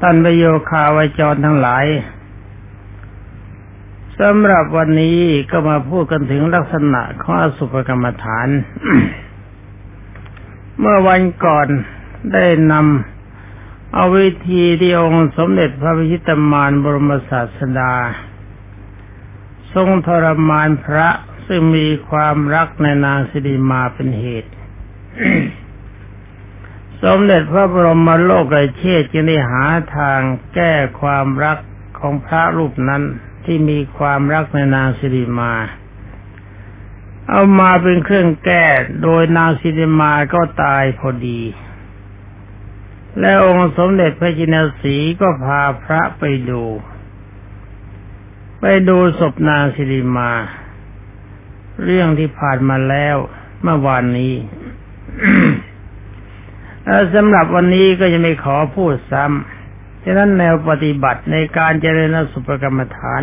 ท่านประโยคาวจรทั้งหลายสำหรับวันนี้ก็มาพูดกันถึงลักษณะของอสุภกรรมฐาน เมื่อวันก่อนได้นำเอาวิธีที่องค์สมเด็จพระพิชิตมารบรมศาสดา ทรงทรมานพระซึ่งมีความรักในนางสิริมาเป็นเหตุ สมเด็จพระบรมโลกไอเชษจึงได้หาทางแก้ความรักของพระรูปนั้นที่มีความรักในนางสิริมา เอามาเป็นเครื่องแก้โดยนางสิริมาก็ตายพอดี และองค์สมเด็จพระจินสีก็พาพระไปดู ไปดูศพนางสิริมา เรื่องที่ผ่านมาแล้วเมื่อวานนี้ สำหรับวันนี้ก็จะไม่ขอพูดซ้ำฉะนั้นแนวปฏิบัติในการเจริญสุปกรรมฐาน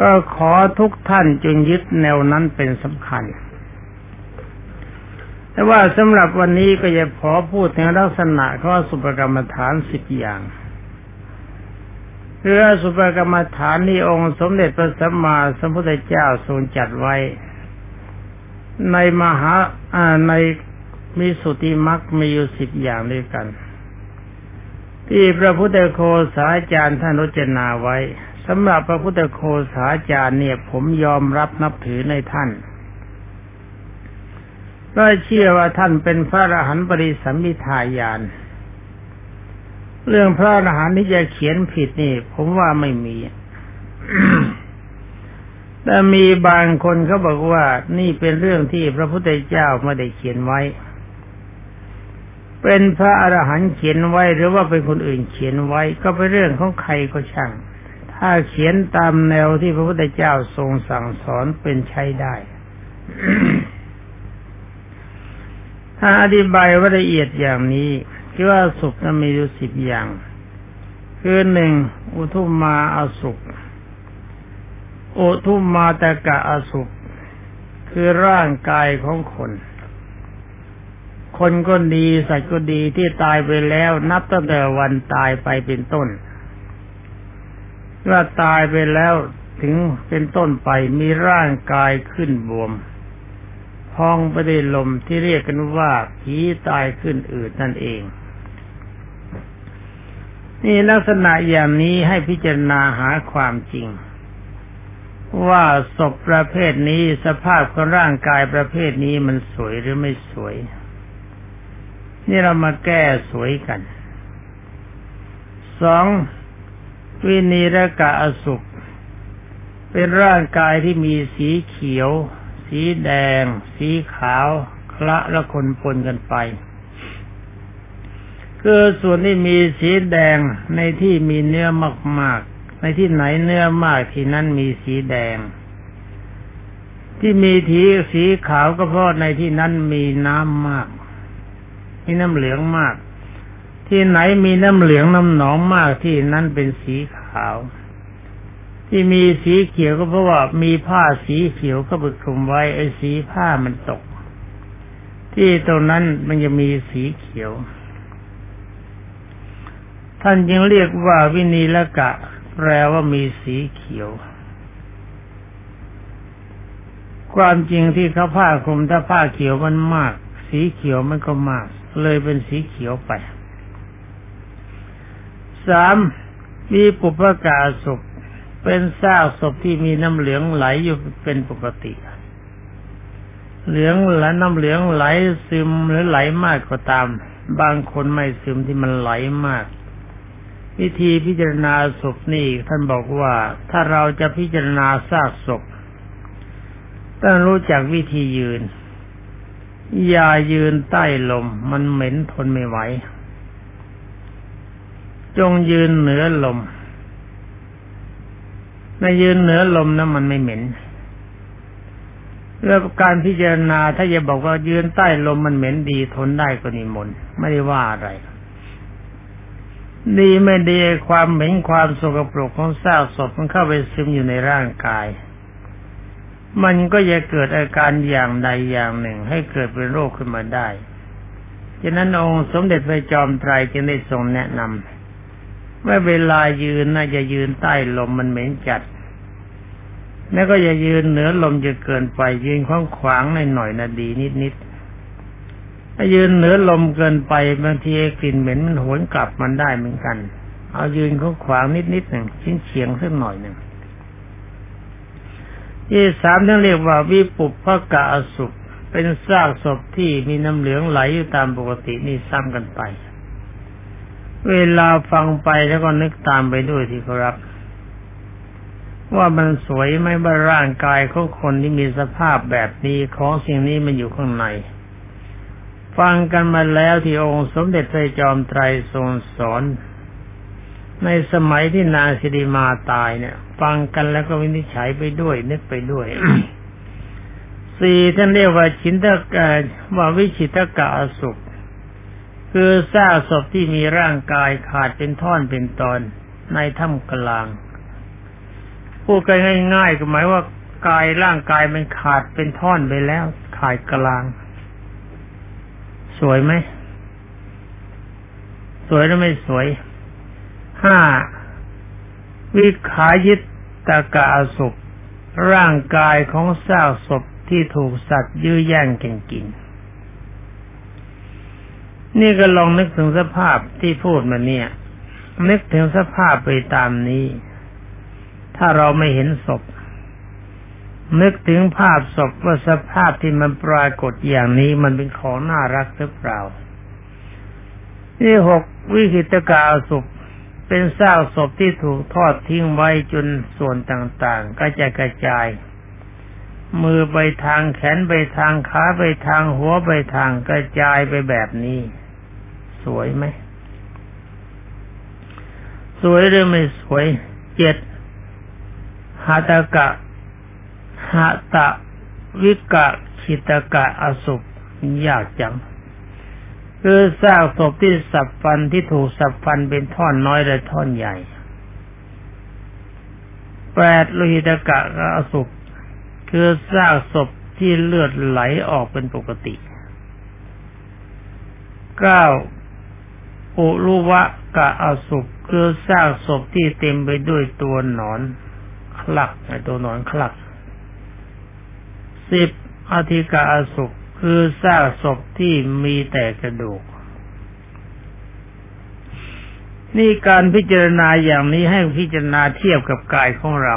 ก็ขอทุกท่านจงยึดแนวนั้นเป็นสำคัญ แต่ว่าสำหรับวันนี้ก็จะขอพูดถึงลักษณะข้อสุปกรรมฐานสิบอย่างคือสุปกรรมฐานที่องค์สมเด็จพระสัมมาสัมพุทธเจ้าทรงจัดไว้ ในมหาใน มีสุติมักมีอยู่สิบอย่างด้วยกัน ที่พระพุทธโคสาจารย์ท่านรจนาไว้สำหรับพระพุทธโคสาจารย์เนี่ย ผมยอมรับนับถือในท่านก็เชื่อว่าท่านเป็นพระอรหันต์ปริสัมมิทายาน เรื่องพระอรหันต์ที่จะเขียนผิดนี่ ผมว่าไม่มี แต่มีบางคนเขาบอกว่านี่เป็นเรื่องที่พระพุทธเจ้าไม่ได้เขียนไว้ เป็นพระอรหันต์เขียนไว้หรือว่าเป็นคนอื่นเขียนไว้ก็เป็นเรื่องของใครก็ช่าง ถ้าเขียนตามแนวที่พระพุทธเจ้าทรงสั่งสอนเป็นใช้ได้ถ้าอธิบายว่าละเอียดอย่างนี้คือว่าสุขนั้นมีอยู่สิบอย่าง คือหนึ่งอุทุมมาอสุขอุทุมมาตะกะอสุข คือร่างกายของคน คนก็ดีสัตว์ก็ดีที่ตายไปแล้ว นับตั้งแต่วันตายไปเป็นต้นว่าตายไปแล้วถึงเป็นต้นไปมีร่างกายขึ้นบวม พองไปด้วยลมที่เรียกกันว่าผีตายขึ้นอืดนั่นเอง นี่ลักษณะอย่างนี้ให้พิจารณาหาความจริง ว่าศพประเภทนี้สภาพของร่างกายประเภทนี้มันสวยหรือไม่สวย นี่เรามาแก้สวยกันสองวินีรกะอสุข เป็นร่างกายที่มีสีเขียว สีแดง สีขาวคละละคนปนกันไป คือส่วนที่มีสีแดงในที่มีเนื้อมาก ๆ ในที่ไหนเนื้อมากที่นั้นมีสีแดง ที่มีทีสีขาวก็เพราะในที่นั้นมีน้ำมาก มีน้ำเหลืองมาก ที่ไหนมีน้ำเหลืองน้ำหนองมากที่นั้นเป็นสีขาว ที่มีสีเขียวก็เพราะว่ามีผ้าสีเขียวก็บึกคลุมไว้ไอ้สีผ้ามันตก ที่ตรงนั้นมันจะมีสีเขียว ท่านจึงเรียกว่าวินีละกะ แปลว่ามีสีเขียวความจริงที่เขาผ้าคลุมถ้าผ้าเขียวมันมาก สีเขียวมันก็มาก เลยเป็นสีเขียวไปสามมีปุพกาศพเป็นซากศพที่มีน้ำเหลืองไหลอยู่เป็นปกติ เหลืองและน้ำเหลืองไหลซึมหรือไหลมากก็ตาม บางคนไม่ซึมที่มันไหลมาก วิธีพิจารณาศพนี่ท่านบอกว่าถ้าเราจะพิจารณาซากศพต้องรู้จักวิธียืน อย่ายืนใต้ลม มันเหม็นทนไม่ไหว จงยืนเหนือลมในยืนเหนือลมนะมันไม่เหม็นเรื่องการพิจารณาถ้าจะบอกว่ายืนใต้ลมมันเหม็นดีทนได้ก็นิมนต์ไม่ได้ว่าอะไร ดีไม่ดีความเหม็นความสกปรกของซากศพมันเข้าไปซึมอยู่ในร่างกาย มันก็จะเกิดอาการอย่างใดอย่างหนึ่ง ให้เกิดเป็นโรคขึ้นมาได้ฉะนั้นองค์สมเด็จพระจอมไตรจึงได้ทรงแนะนำว่าเวลายืนน่าจะยืนใต้ลมมันเหม็นจัด แล้วก็อย่ายืนเหนือลมจะเกินไปยืนขวางขวางหน่อยๆนะดีนิดๆถ้ายืนเหนือลมเกินไปบางทีกลิ่นเหม็นมันหวนกลับมันได้เหมือนกัน เอายืนขวางขวางนิดๆหนึ่งชิ้นเฉียงสักหน่อยหนึ่ง ที่สามท่านเรียกว่าวิปุพกะอสุปเป็นซากศพที่มีน้ำเหลืองไหลอยู่ตามปกตินี่ซ้ำกันไป เวลาฟังไปแล้วก็นึกตามไปด้วยที่ครับ ว่ามันสวยไหมบ้าร่างกายของคนที่มีสภาพแบบนี้ของสิ่งนี้มันอยู่ข้างใน ฟังกันมาแล้วที่องค์สมเด็จพระจอมไตรทรงสอน ในสมัยที่นางสิริมาตายเนี่ย ฟังกันแล้วก็วินิจฉัยไปด้วย นึกไปด้วยสี่ท่านเรียกว่าชินตกะว่าวิชิตกะสุข คือซากศพที่มีร่างกายขาดเป็นท่อนเป็นตอนในถ้ำกลางพูดกันง่ายๆก็หมายว่ากายร่างกายมันขาดเป็นท่อนไปแล้ว ขาดกลาง สวยไหม สวยหรือไม่สวยห้า วิขายิตตะกะอสุขร่างกายของซากศพที่ถูกสัตว์ยื้อแย่งกันกิน นี่ก็ลองนึกถึงสภาพที่พูดมาเนี่ย นึกถึงสภาพไปตามนี้ ถ้าเราไม่เห็นศพ นึกถึงภาพศพว่าสภาพที่มันปรากฏอย่างนี้มันเป็นของน่ารักหรือเปล่านี่หกวิคิตกาศพ เป็นซากศพที่ถูกทอดทิ้งไว้จนส่วนต่างๆ ก็จะกระจาย มือไปทางแขนไปทางขาไปทางหัวไปทางกระจายไปแบบนี้ สวยไหม สวยหรือไม่สวย เจ็ดหาตกะหาตะวิกะขิตกะอสุปยากจัง คือซากศพที่สับฟันที่ถูกสับฟันเป็นท่อนน้อยและท่อนใหญ่แปดโลหิตกะอสุปคือซากศพที่เลือดไหลออกเป็นปกติเก้าอุรุวะกะอสุกคือซากศพที่เต็มไปด้วยตัวหนอนคลักไอตัวหนอนคลักสิบอธิกะอสุก คือซากศพที่มีแต่กระดูก นี่การพิจารณาอย่างนี้ให้พิจารณาเทียบกับกายของเรา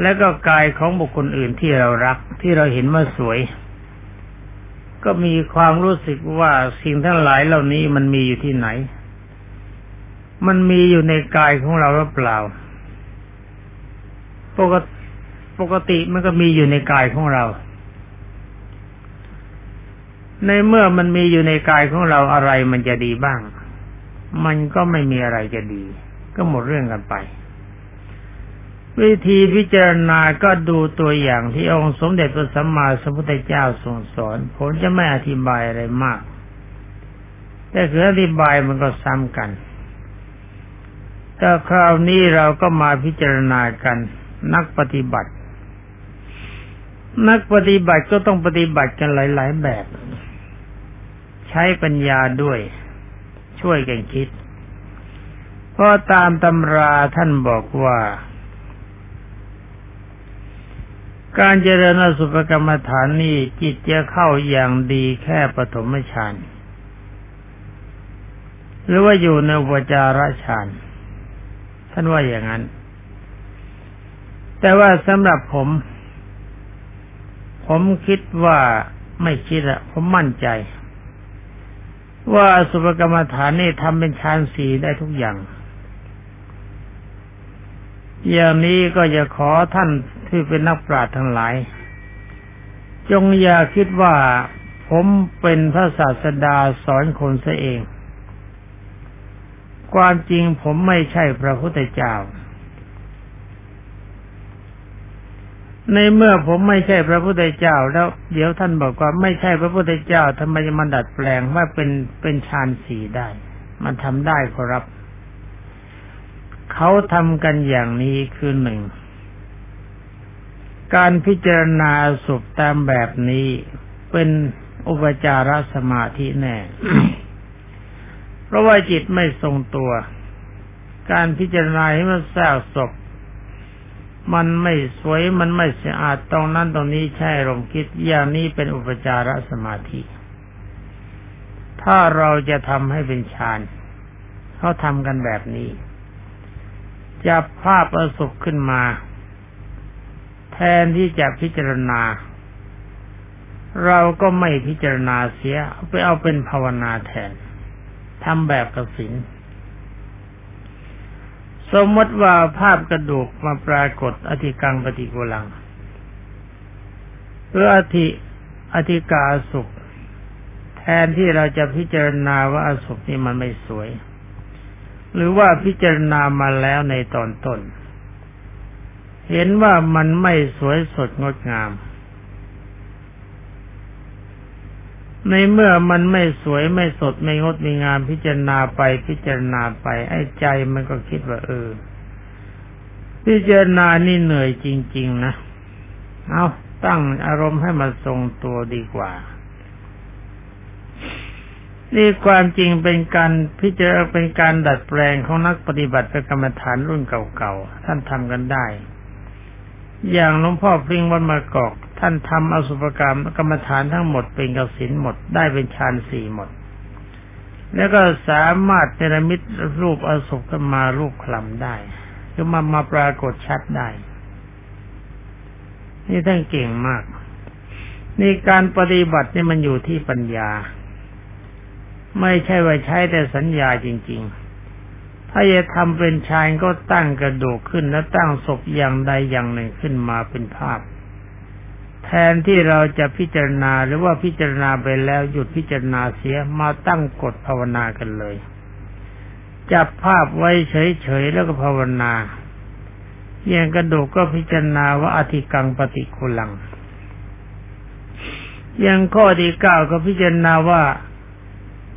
แล้วก็กายของบุคคลอื่นที่เรารักที่เราเห็นว่าสวย ก็มีความรู้สึกว่าสิ่งทั้งหลายเหล่านี้มันมีอยู่ที่ไหน มันมีอยู่ในกายของเราหรือเปล่า ปกติปกติมันก็มีอยู่ในกายของเรา ในเมื่อมันมีอยู่ในกายของเราอะไรมันจะดีบ้าง มันก็ไม่มีอะไรจะดี ก็หมดเรื่องกันไป วิธีพิจารณาก็ดูตัวอย่างที่องค์สมเด็จพระสัมมาสัมพุทธเจ้าทรงสอน ผมจะไม่อธิบายอะไรมาก แต่คืออธิบายมันก็ซ้ำกัน แต่คราวนี้เราก็มาพิจารณากันนักปฏิบัติ นักปฏิบัติก็ต้องปฏิบัติกันหลาย ๆ แบบ ใช้ปัญญาด้วย ช่วยกันคิดเพราะตามตำราท่านบอกว่า การเจริญอสุภกรรมฐานนี้จิตจะเข้าอย่างดีแค่ปฐมฌานหรือว่าอยู่ในอุปจารฌานท่านว่าอย่างนั้น แต่ว่าสำหรับผม ผมคิดว่าไม่คิดอะผมมั่นใจ ว่าสุภกรรมฐานนี่ทำเป็นฌานสีได้ทุกอย่าง อย่างนี้ก็จะขอท่านที่เป็นนักปราชญ์ทั้งหลาย จงอย่าคิดว่าผมเป็นพระศาสดาสอนคนซะเอง ความจริงผมไม่ใช่พระพุทธเจ้า ในเมื่อผมไม่ใช่พระพุทธเจ้า แล้วเดี๋ยวท่านบอกว่าไม่ใช่พระพุทธเจ้าทำไมจะมาดัดแปลงว่าเป็นเป็นฌานสีได้ มันทำได้ครับ เขาทำกันอย่างนี้คือหนึ่ง การพิจารณาสุขตามแบบนี้เป็นอุปจารสมาธิแน่ เพราะว่าจิตไม่ทรงตัว การพิจารณาให้มันแทรกศพ มันไม่สวยมันไม่สะอาดตรงนั้นตรงนี้ใช่ลมคิดอย่างนี้เป็นอุปจารสมาธิ ถ้าเราจะทำให้เป็นฌานเขาทำกันแบบนี้ จับภาพอสุขขึ้นมา แทนที่จะพิจารณา เราก็ไม่พิจารณาเสียไปเอาเป็นภาวนาแทนทำแบบกสิน สมมติว่าภาพกระดูกมาปรากฏอธิกังปฏิกุลังเพื่ออธิอธิกาสุข แทนที่เราจะพิจารณาว่าอสุขนี่มันไม่สวย หรือว่าพิจารณามาแล้วในตอนต้น เห็นว่ามันไม่สวยสดงดงาม ในเมื่อมันไม่สวยไม่สดไม่งดไม่งามพิจารณาไปพิจารณาไป ไอ้ใจมันก็คิดว่า เออ พิจารณานี่เหนื่อยจริง ๆ นะเอาตั้งอารมณ์ให้มันทรงตัวดีกว่า นี่ความจริงเป็นการพิจารณาเป็นการดัดแปลงของนักปฏิบัติกรรมฐานรุ่นเก่าๆท่านทำกันได้ อย่างหลวงพ่อพริ้งวันมากอก ท่านทำอสุภกรรมกรรมฐานทั้งหมดเป็นกสินหมดได้เป็นฌานสี่หมด แล้วก็สามารถเนรมิตรูปอสุภขึ้นมารูปคลำได้คือมามาปรากฏชัดได้ นี่ท่านเก่งมาก นี่การปฏิบัตินี่มันอยู่ที่ปัญญา ไม่ใช่ว่าใช้แต่สัญญาจริง ๆ ถ้าจะทำเป็นชายก็ตั้งกระดูกขึ้นแล้วตั้งศพอย่างใดอย่างหนึ่งขึ้นมาเป็นภาพ แทนที่เราจะพิจารณาหรือว่าพิจารณาไปแล้วหยุดพิจารณาเสียมาตั้งกฎภาวนากันเลย จับภาพไว้เฉยๆแล้วก็ภาวนาอย่างกระดูกก็พิจารณาว่าอธิกังปฏิคุลังอย่างข้อที่เก้าก็พิจารณาว่า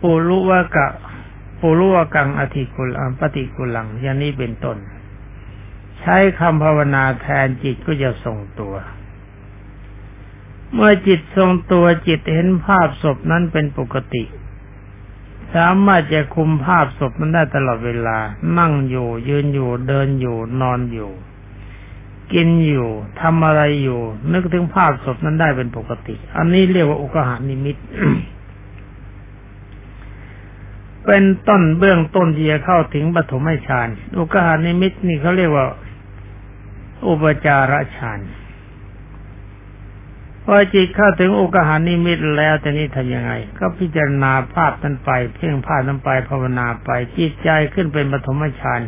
ปุรุวะกะปุรุวะกังอธิคุลังปฏิคุลังอย่างนี้เป็นต้น ใช้คำภาวนาแทนจิตก็จะทรงตัว เมื่อจิตทรงตัวจิตเห็นภาพศพนั้นเป็นปกติ สามารถจะคุมภาพศพนั้นได้ตลอดเวลา นั่งอยู่ ยืนอยู่เดินอยู่ นอนอยู่ กินอยู่ทำอะไรอยู่ นึกถึงภาพศพนั้นได้เป็นปกติ อันนี้เรียกว่าอุกหานิมิตเป็นต้นเบื้องต้นที่จะเข้าถึงปฐมฌานอุกหานิมิตนี่เขาเรียกว่า อุปจารฌาน พอจิตเข้าถึงอุกหานิมิตแล้วแต่นี้ทำยังไง ก็พิจารณาภาพนั้นไป เพ่งภาพนั้นไปภาวนาไปจิตใจขึ้นเป็นปฐมฌาน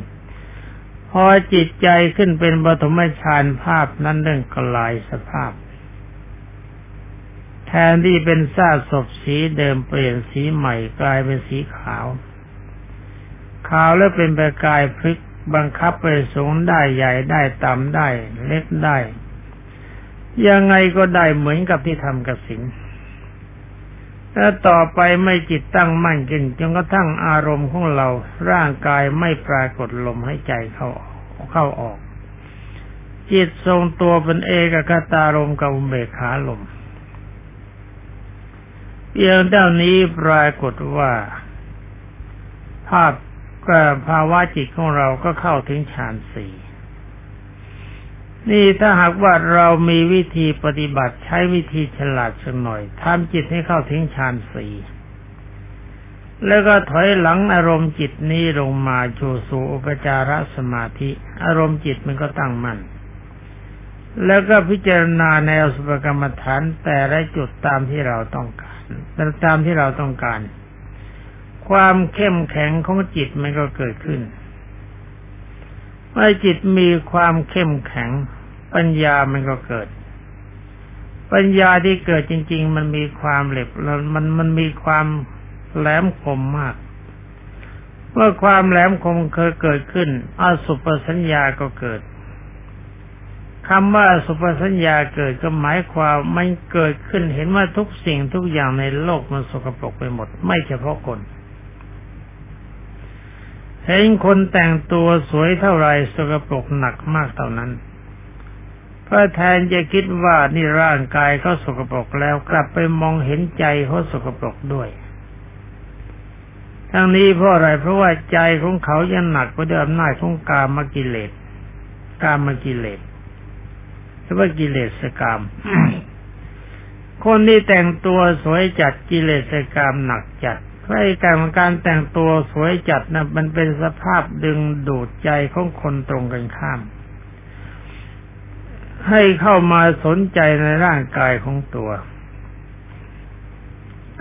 พอจิตใจขึ้นเป็นปฐมฌานภาพนั้นเรื่องกลายสภาพ แทนที่เป็นซากศพสีเดิมเปลี่ยนสีใหม่กลายเป็นสีขาว ขาวแล้วเป็นประกายพลิกบังคับไปสูงได้ใหญ่ได้ต่ำได้ เล็กได้ ยังไงก็ได้เหมือนกับที่ทำกับสินถ้าต่อไปไม่จิตตั้งมั่นขึ้นจนกระทั่งอารมณ์ของเรา ร่างกายไม่ปรากฏลมให้ใจเข้าเข้าออก จิตทรงตัวเป็นเอกคตารมกับเบขาลมเพียงเท่านี้ปรากฏว่า ภาพภาวะจิตของเราก็เข้าถึงฌานสี่ นี่ถ้าหากว่าเรามีวิธีปฏิบัติใช้วิธีฉลาดสักหน่อยทำจิตให้เข้าถึงฌานสี่แล้วก็ถอยหลังอารมณ์จิตนี้ลงมาชูสู่อุปจารสมาธิ อารมณ์จิตมันก็ตั้งมั่นแล้วก็พิจารณาในอสุภกรรมฐานแต่ละจุดตามที่เราต้องการตามที่เราต้องการ ความเข้มแข็งของจิตมันก็เกิดขึ้น เมื่อจิตมีความเข้มแข็ง ปัญญามันก็เกิด ปัญญาที่เกิดจริง ๆ มันมีความเหล็บมันมันมีความแหลมคมมาก เมื่อความแหลมคมเคยเกิดขึ้นอสุปสัญญาก็เกิดคำว่าสุปสัญญาเกิดก็หมายความมันเกิดขึ้นเห็นว่าทุกสิ่งทุกอย่างในโลกมันสกปรกไปหมด ไม่เฉพาะคน เห็นคนแต่งตัวสวยเท่าไรสกปรกหนักมากเท่านั้นเพราะแทนจะคิดว่านี่ร่างกายเขาสกปรกแล้วกลับไปมองเห็นใจเขาสกปรกด้วย ทั้งนี้เพราะอะไรเพราะว่าใจของเขายังหนักกว่าด้วยอำนาของกามกิเลสกามกิเลสหรือว่ากิเลสกาม คนที่แต่งตัวสวยจัดกิเลสกามหนักจัด พราะการการแต่งตัวสวยจัดนะมันเป็นสภาพดึงดูดใจของคนตรงกันข้าม ให้เข้ามาสนใจในร่างกายของตัว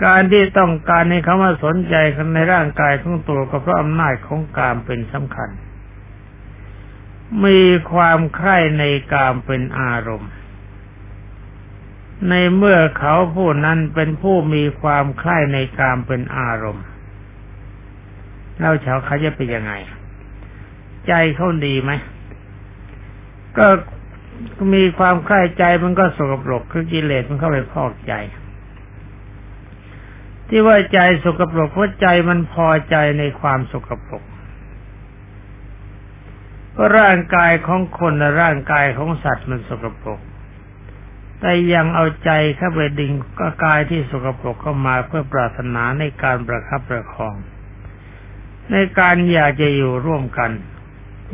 การที่ต้องการให้เขามาสนใจในร่างกายของตัวก็เพราะอำนาจของกามเป็นสำคัญ มีความใคร่ในกามเป็นอารมณ์ ในเมื่อเขาผู้นั้นเป็นผู้มีความใคร่ในกามเป็นอารมณ์เราชาวเขาจะเป็นยังไง ใจเขาดีไหมก็มีความใคร่ใจมันก็สกปรกคือกิเลสมันเข้าไปพอกใจ ที่ว่าใจสกปรกเพราะใจมันพอใจในความสกปรกร่างกายของคนและร่างกายของสัตว์มันสกปรก แต่ยังเอาใจเข้าไปดึงก็กายที่สกปรกเข้ามาเพื่อปรารถนาในการประคับประคอง ในการอยากจะอยู่ร่วมกัน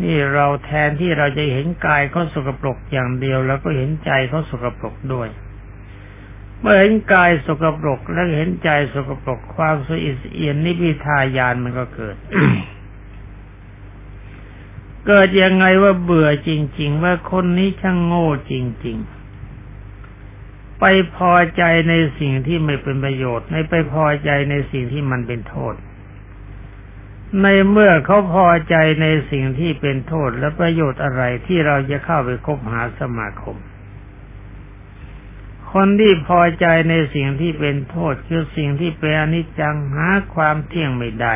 นี่เราแทนที่เราจะเห็นกายเขาสกปรกอย่างเดียว แล้วก็เห็นใจเขาสกปรกด้วย เมื่อเห็นกายสกปรกและเห็นใจสกปรกความสุอิสเอียนนิพิทายานมันก็เกิดเกิดยังไงว่าเบื่อจริง ๆ ว่าคนนี้ช่างโง่จริง ๆ ไปพอใจในสิ่งที่ไม่เป็นประโยชน์ในไปพอใจในสิ่งที่มันเป็นโทษ ในเมื่อเขาพอใจในสิ่งที่เป็นโทษและประโยชน์อะไรที่เราจะเข้าไปคบหาสมาคม คนที่พอใจในสิ่งที่เป็นโทษคือสิ่งที่เป็นอนิจจังหาความเที่ยงไม่ได้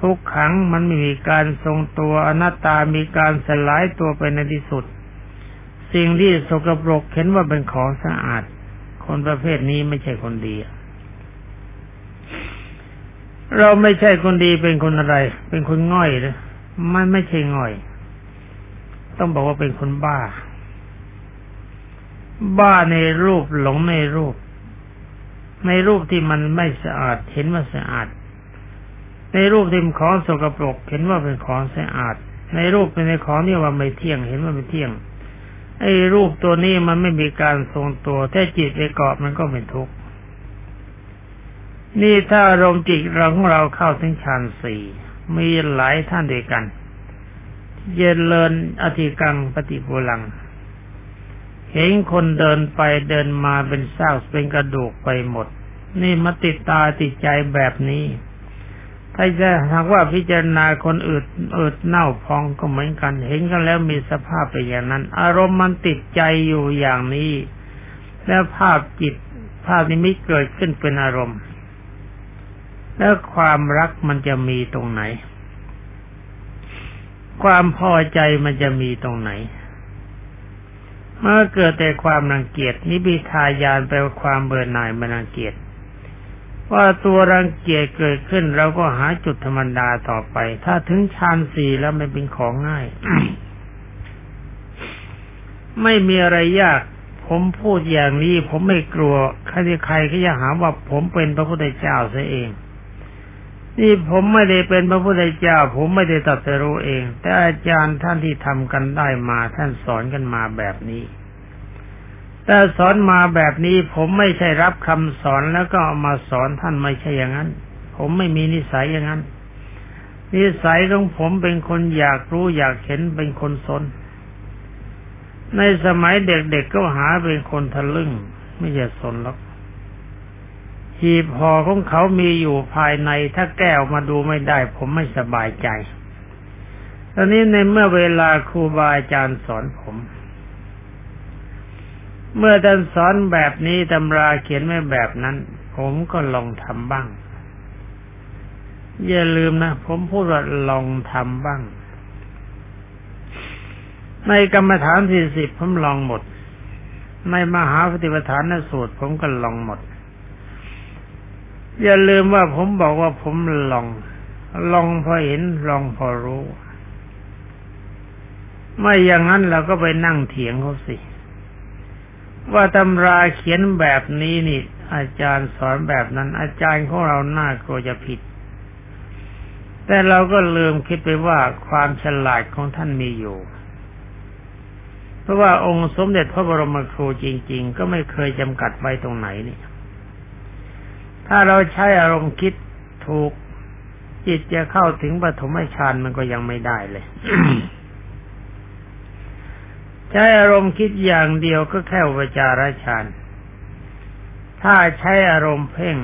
ทุกขังมันไม่มีการทรงตัวอนัตตามีการสลายตัวไปในที่สุด สิ่งที่สกปรกเห็นว่าเป็นของสะอาด คนประเภทนี้ไม่ใช่คนดี เราไม่ใช่คนดีเป็นคนอะไร เป็นคนง่อยนะมันไม่ใช่ง่อย ต้องบอกว่าเป็นคนบ้า บ้าในรูปหลงในรูป ในรูปที่มันไม่สะอาด เห็นว่าสะอาด ในรูปที่มันของสกปรก เห็นว่าเป็นของสะอาด ในรูปเป็นในของที่ว่าไม่เที่ยง เห็นว่าไม่เที่ยง ไอ้รูปตัวนี้มันไม่มีการทรงตัว ถ้าจิตไปเกาะมันก็เป็นทุกข์ นี่ถ้าอารมณ์จิตเราของเราเข้าถึงฌานสี่มีหลายท่านด้วยกัน เยนเลินอธิกังปฏิปูลัง เห็นคนเดินไปเดินมาเป็นซากเป็นกระดูกไปหมด นี่มาติดตาติดใจแบบนี้ ถ้าจะหากว่าพิจารณาคนอืดอืดเน่าพองก็เหมือนกัน เห็นกันแล้วมีสภาพเป็นอย่างนั้น อารมณ์มันติดใจอยู่อย่างนี้ แล้วภาพจิตภาพนิมิตเกิดขึ้นเป็นอารมณ์ แล้วความรักมันจะมีตรงไหน ความพอใจมันจะมีตรงไหน เมื่อเกิดแต่ความรังเกียจนิพิทายานแปลว่าความเบื่อหน่ายมันรังเกียจ ว่าตัวรังเกียจเกิดขึ้นเราก็หาจุดธรรมดาต่อไป ถ้าถึงฌานสี่แล้วมันเป็นของง่าย ไม่มีอะไรยาก ผมพูดอย่างนี้ ผมไม่กลัวใครใครก็จะหาว่าผมเป็นพระพุทธเจ้าซะเอง นี่ผมไม่ได้เป็นพระพุทธเจ้า ผมไม่ได้ตัดสรู้เอง แต่อาจารย์ท่านที่ทำกันได้มา ท่านสอนกันมาแบบนี้ แต่สอนมาแบบนี้ผมไม่ใช่รับคำสอนแล้วก็เอามาสอนท่านไม่ใช่อย่างนั้น ผมไม่มีนิสัยอย่างนั้น นิสัยของผมเป็นคนอยากรู้อยากเห็นเป็นคนสน ในสมัยเด็กๆก็หาเป็นคนทะลึ่ง ไม่ใช่สนหรอกหีบห่อของเขามีอยู่ภายในถ้าแก้วมาดูไม่ได้ ผมไม่สบายใจ ตอนนี้ในเมื่อเวลาครูบาอาจารย์สอนผม เมื่อท่านสอนแบบนี้ตำราเขียนไว้แบบนั้น ผมก็ลองทำบ้าง อย่าลืมนะผมพูดว่าลองทำบ้าง ในกรรมฐานสี่สิบผมลองหมด ในมหาปฏิปทานสูตร ผมก็ลองหมด อย่าลืมว่าผมบอกว่าผมลอง ลองพอเห็นลองพอรู้ ไม่อย่างนั้นเราก็ไปนั่งเถียงเขาสิ ว่าตำราเขียนแบบนี้นี่ อาจารย์สอนแบบนั้น อาจารย์ของเราหน้ากลัวจะผิด แต่เราก็ลืมคิดไปว่าความฉลาดของท่านมีอยู่ เพราะว่าองค์สมเด็จพระบรมครูจริง ๆ ก็ไม่เคยจำกัดไว้ตรงไหนนี่ ถ้าเราใช้อารมณ์คิดถูกจิตจะเข้าถึงปฐมฌานมันก็ยังไม่ได้เลย ช้อารมณ์คิดอย่างเดียวก็แค่อุปจารฌานถ้าใช้อารมณ์เพ่ง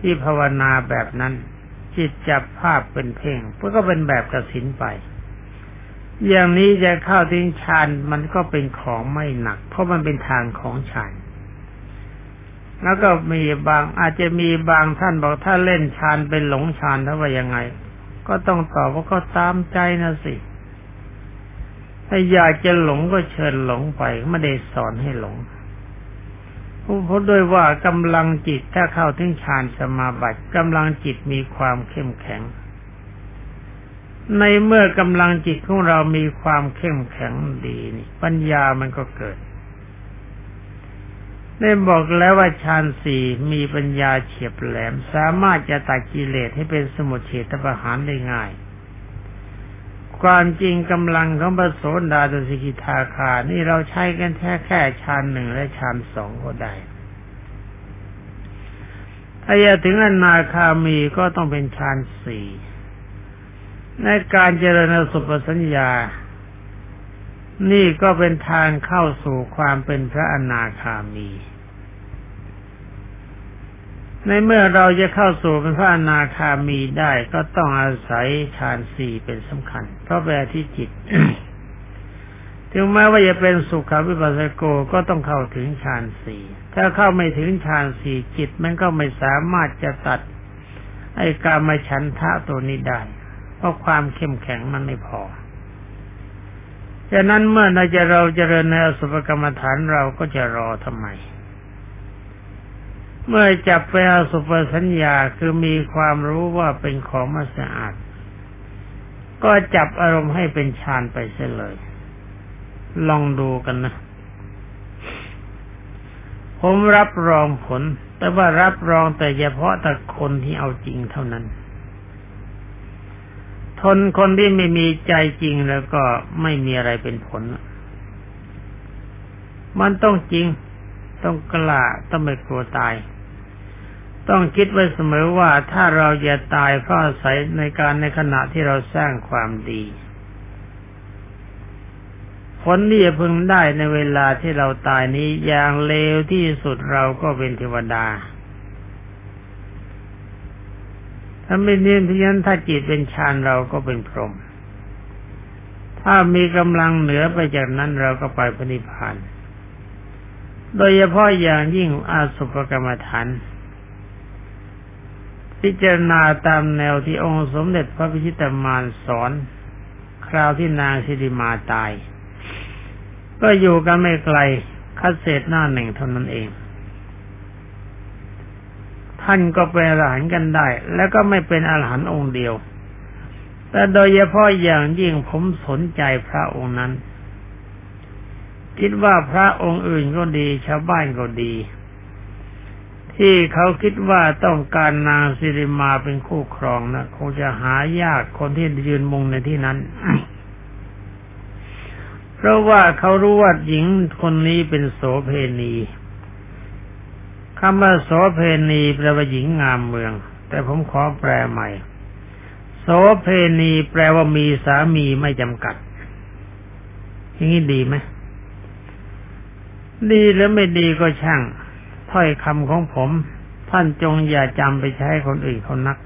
ที่ภาวนาแบบนั้น จิตจับภาพเป็นเพ่งพก็เป็นแบบกสินไป อย่างนี้จะเข้าถึงฌานมันก็เป็นของไม่หนัก เพราะมันเป็นทางของฌานแล้วก็มีบางอาจจะมีบางท่านบอกถ้าเล่นฌานเป็นหลงฌานถ้าว่ายังไง ก็ต้องตอบว่าก็ตามใจนะสิ ถ้าอยากจะหลงก็เชิญหลงไปไม่ได้สอนให้หลงเพราะด้วยว่ากำลังจิตถ้าเข้าถึงฌานสมาบัติกำลังจิตมีความเข้มแข็ง ในเมื่อกำลังจิตของเรามีความเข้มแข็งดีนี่ ปัญญามันก็เกิดได้บอกแล้วว่าฌานสี่มีปัญญาเฉียบแหลม สามารถจะตัดกิเลสให้เป็นสมุทเฉทประหารได้ง่าย ความจริงกำลังของพระโสดาตสิกิทาคา นี่เราใช้กันแค่แค่ชานหนึ่งและชานสองก็ได้ถ้าจะถึงอนาคามีก็ต้องเป็นชานสี่ในการเจริญสุปสัญญา นี่ก็เป็นทางเข้าสู่ความเป็นพระอนาคามี ในเมื่อเราจะเข้าสู่เป็นพระอนาคามีได้ก็ต้องอาศัยฌานสี่เป็นสำคัญ เพราะแปลที่จิต ถึงแม้ว่าจะเป็นสุขาวิปัสสโกก็ต้องเข้าถึงฌานสี่ถ้าเข้าไม่ถึงฌานสี่จิตมันก็ไม่สามารถจะตัดไอ้การมาฉันทะตัวนี้ได้ เพราะความเข้มแข็งมันไม่พอฉะนั้นเมื่อเราจะเราจเจริญในอสุภกรรมฐานเราก็จะรอทำไม เมื่อจับไปเอาสุปสัญญาคือมีความรู้ว่าเป็นของไม่สะอาด ก็จับอารมณ์ให้เป็นฌานไปเสียเลย ลองดูกันนะ ผมรับรองผล แต่ว่ารับรองแต่เฉพาะแต่คนที่เอาจริงเท่านั้น ทนคนที่ไม่มีใจจริงแล้วก็ไม่มีอะไรเป็นผล มันต้องจริงต้องกล้าต้องไม่กลัวตาย ต้องคิดไว้เสมอว่าถ้าเราจะตายเพราะอาศัยในการในขณะที่เราสร้างความดี ผลที่จะพึงได้ในเวลาที่เราตายนี้อย่างเลวที่สุดเราก็เป็นเทวดาถ้าไม่เนียนเพียนถ้าจิตเป็นฌานเราก็เป็นพรหมถ้ามีกำลังเหนือไปจากนั้นเราก็ไปพนิพพาน โดยเฉพาะอย่างยิ่งอาสุภกรรมฐาน พิจารณาตามแนวที่องค์สมเด็จพระพิชิตมารสอน คราวที่นางสิริมาตาย ก็อยู่กันไม่ไกลคัดเศษหน้าหนึ่งเท่านั้นเอง ท่านก็เป็นอรหันกันได้ แล้วก็ไม่เป็นอรหันองค์เดียว แต่โดยเฉพาะอย่างยิ่งผมสนใจพระองค์นั้น คิดว่าพระองค์อื่นก็ดี ชาวบ้านก็ดี ที่เขาคิดว่าต้องการนางสิริมาเป็นคู่ครองนะคงจะหายากคนที่ยืนมุงในที่นั้น เพราะว่าเขารู้ว่าหญิงคนนี้เป็นโสเพณีคำว่าโสเพณีแปลว่าหญิงงามเมือง แต่ผมขอแปลใหม่ โสเพณีแปลว่ามีสามีไม่จำกัด อย่างนี้ดีไหมดีหรือไม่ดีก็ช่าง ถ้อยคำของผม ท่านจงอย่าจำไปใช้คนอื่นเขานัก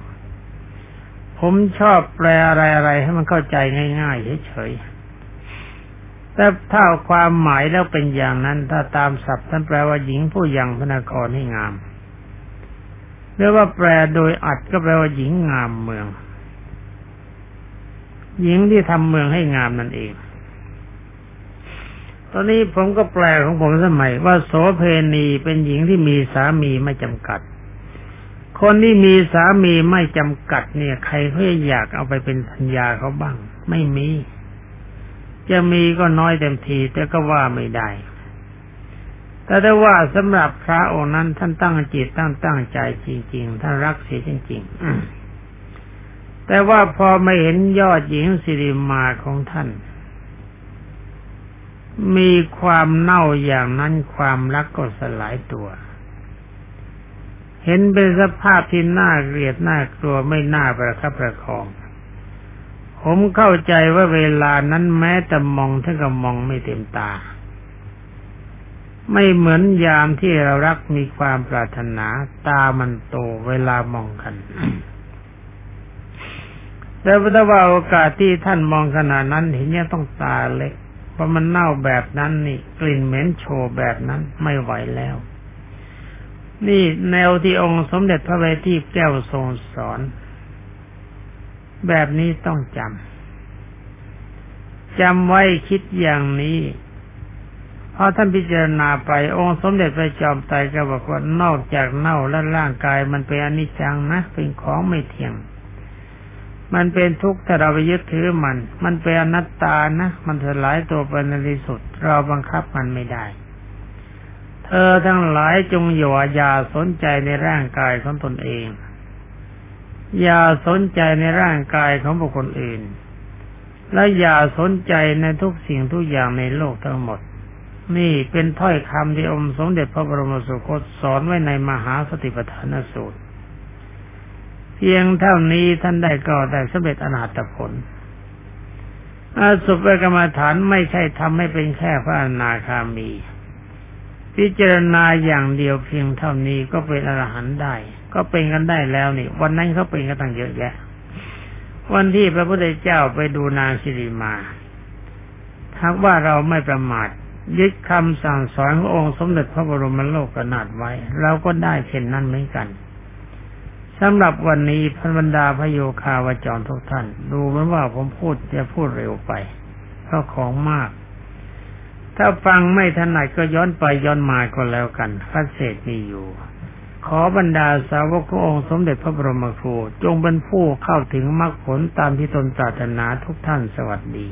ผมชอบแปลอะไรๆให้มันเข้าใจง่ายๆเฉยๆแต่ถ้าความหมายแล้วเป็นอย่างนั้น ถ้าตามศัพท์ท่านแปลว่าหญิงผู้ยังพนากรให้งามหรือว่าแปลโดยอัดก็แปลว่าหญิงงามเมือง หญิงที่ทำเมืองให้งามนั่นเอง ตอนนี้ผมก็แปลของผมสมัยว่าโสเพณีเป็นหญิงที่มีสามีไม่จำกัด คนที่มีสามีไม่จำกัดเนี่ย ใครเขาอยากเอาไปเป็นพัญญาเขาบ้าง ไม่มี จะมีก็น้อยเต็มที แต่ก็ว่าไม่ได้ แต่ถ้ว่าสำหรับพระองค์นั้นท่านตั้งจิตตั้งตั้งใจจริง ๆ ท่านรักเสียจริง ๆ แต่ว่าพอไม่เห็นยอดหญิงสิริมาของท่าน มีความเน่าอย่างนั้นความรักก็สลายตัว เห็นเป็นสภาพที่น่าเกลียดน่ากลัวไม่น่าประคับประคอง ผมเข้าใจว่าเวลานั้นแม้แต่มองท่านก็มองไม่เต็มตา ไม่เหมือนยามที่เรารักมีความปรารถนาตามันโตเวลามองกันแต่ถ้าว่าโอกาสที่ท่านมองขนาดนั้นเห็นเนี่ยต้องตาเล็ก เพราะมันเน่าแบบนั้นนี่กลิ่นเหม็นโชว์แบบนั้นไม่ไหวแล้ว นี่แนวที่องค์สมเด็จพระเวทีแก้วทรงสอน แบบนี้ต้องจำจำไว้คิดอย่างนี้พอท่านพิจารณาไปองค์สมเด็จพระจอมไตรก็บอกว่านอกจากเน่าและร่างกายมันเป็นอนิจจังนะเป็นของไม่เที่ยง มันเป็นทุกข์ถ้าเราไปยึดถือมัน มันเป็นอนัตตานะ มันสลายตัวไปในที่สุด เราบังคับมันไม่ได้ เธอทั้งหลายจงอย่าอย่าสนใจในร่างกายของตนเอง อย่าสนใจในร่างกายของบุคคลอื่น และอย่าสนใจในทุกสิ่งทุกอย่างในโลกทั้งหมด นี่เป็นถ้อยคำที่องค์สมเด็จพระบรมสุคตสอนไว้ในมหาสติปัฏฐานสูตร เพียงเท่านี้ท่านได้ก็ได้สำเร็จอนาตผลอสุภกรรมฐานไม่ใช่ทำให้เป็นแค่พระอนาคามี พิจารณาอย่างเดียวเพียงเท่านี้ก็เป็นอรหันต์ได้ ก็เป็นกันได้แล้วนี่ วันนั้นเขาเป็นกันตั้งเยอะแยะ วันที่พระพุทธเจ้าไปดูนางสิริมาทักว่าเราไม่ประมาทยึดคำสั่งสอนขององค์สมเด็จพระบรมโลกนาถไว้ เราก็ได้เช่นนั้นเหมือนกัน สำหรับวันนี้พันบรรดาพระโยคาวจรทุกท่าน ดูเหมือนว่าผมพูดจะพูดเร็วไปเพราะของมาก ถ้าฟังไม่ถนัดก็ย้อนไปย้อนมาก็แล้วกันพัสเศษมีอยู่ ขอบรรดาสาวกขององค์สมเด็จพระบรมครูจงเป็นผู้เข้าถึงมรรคผลตามที่ตนปรารถนาทุกท่านสวัสดี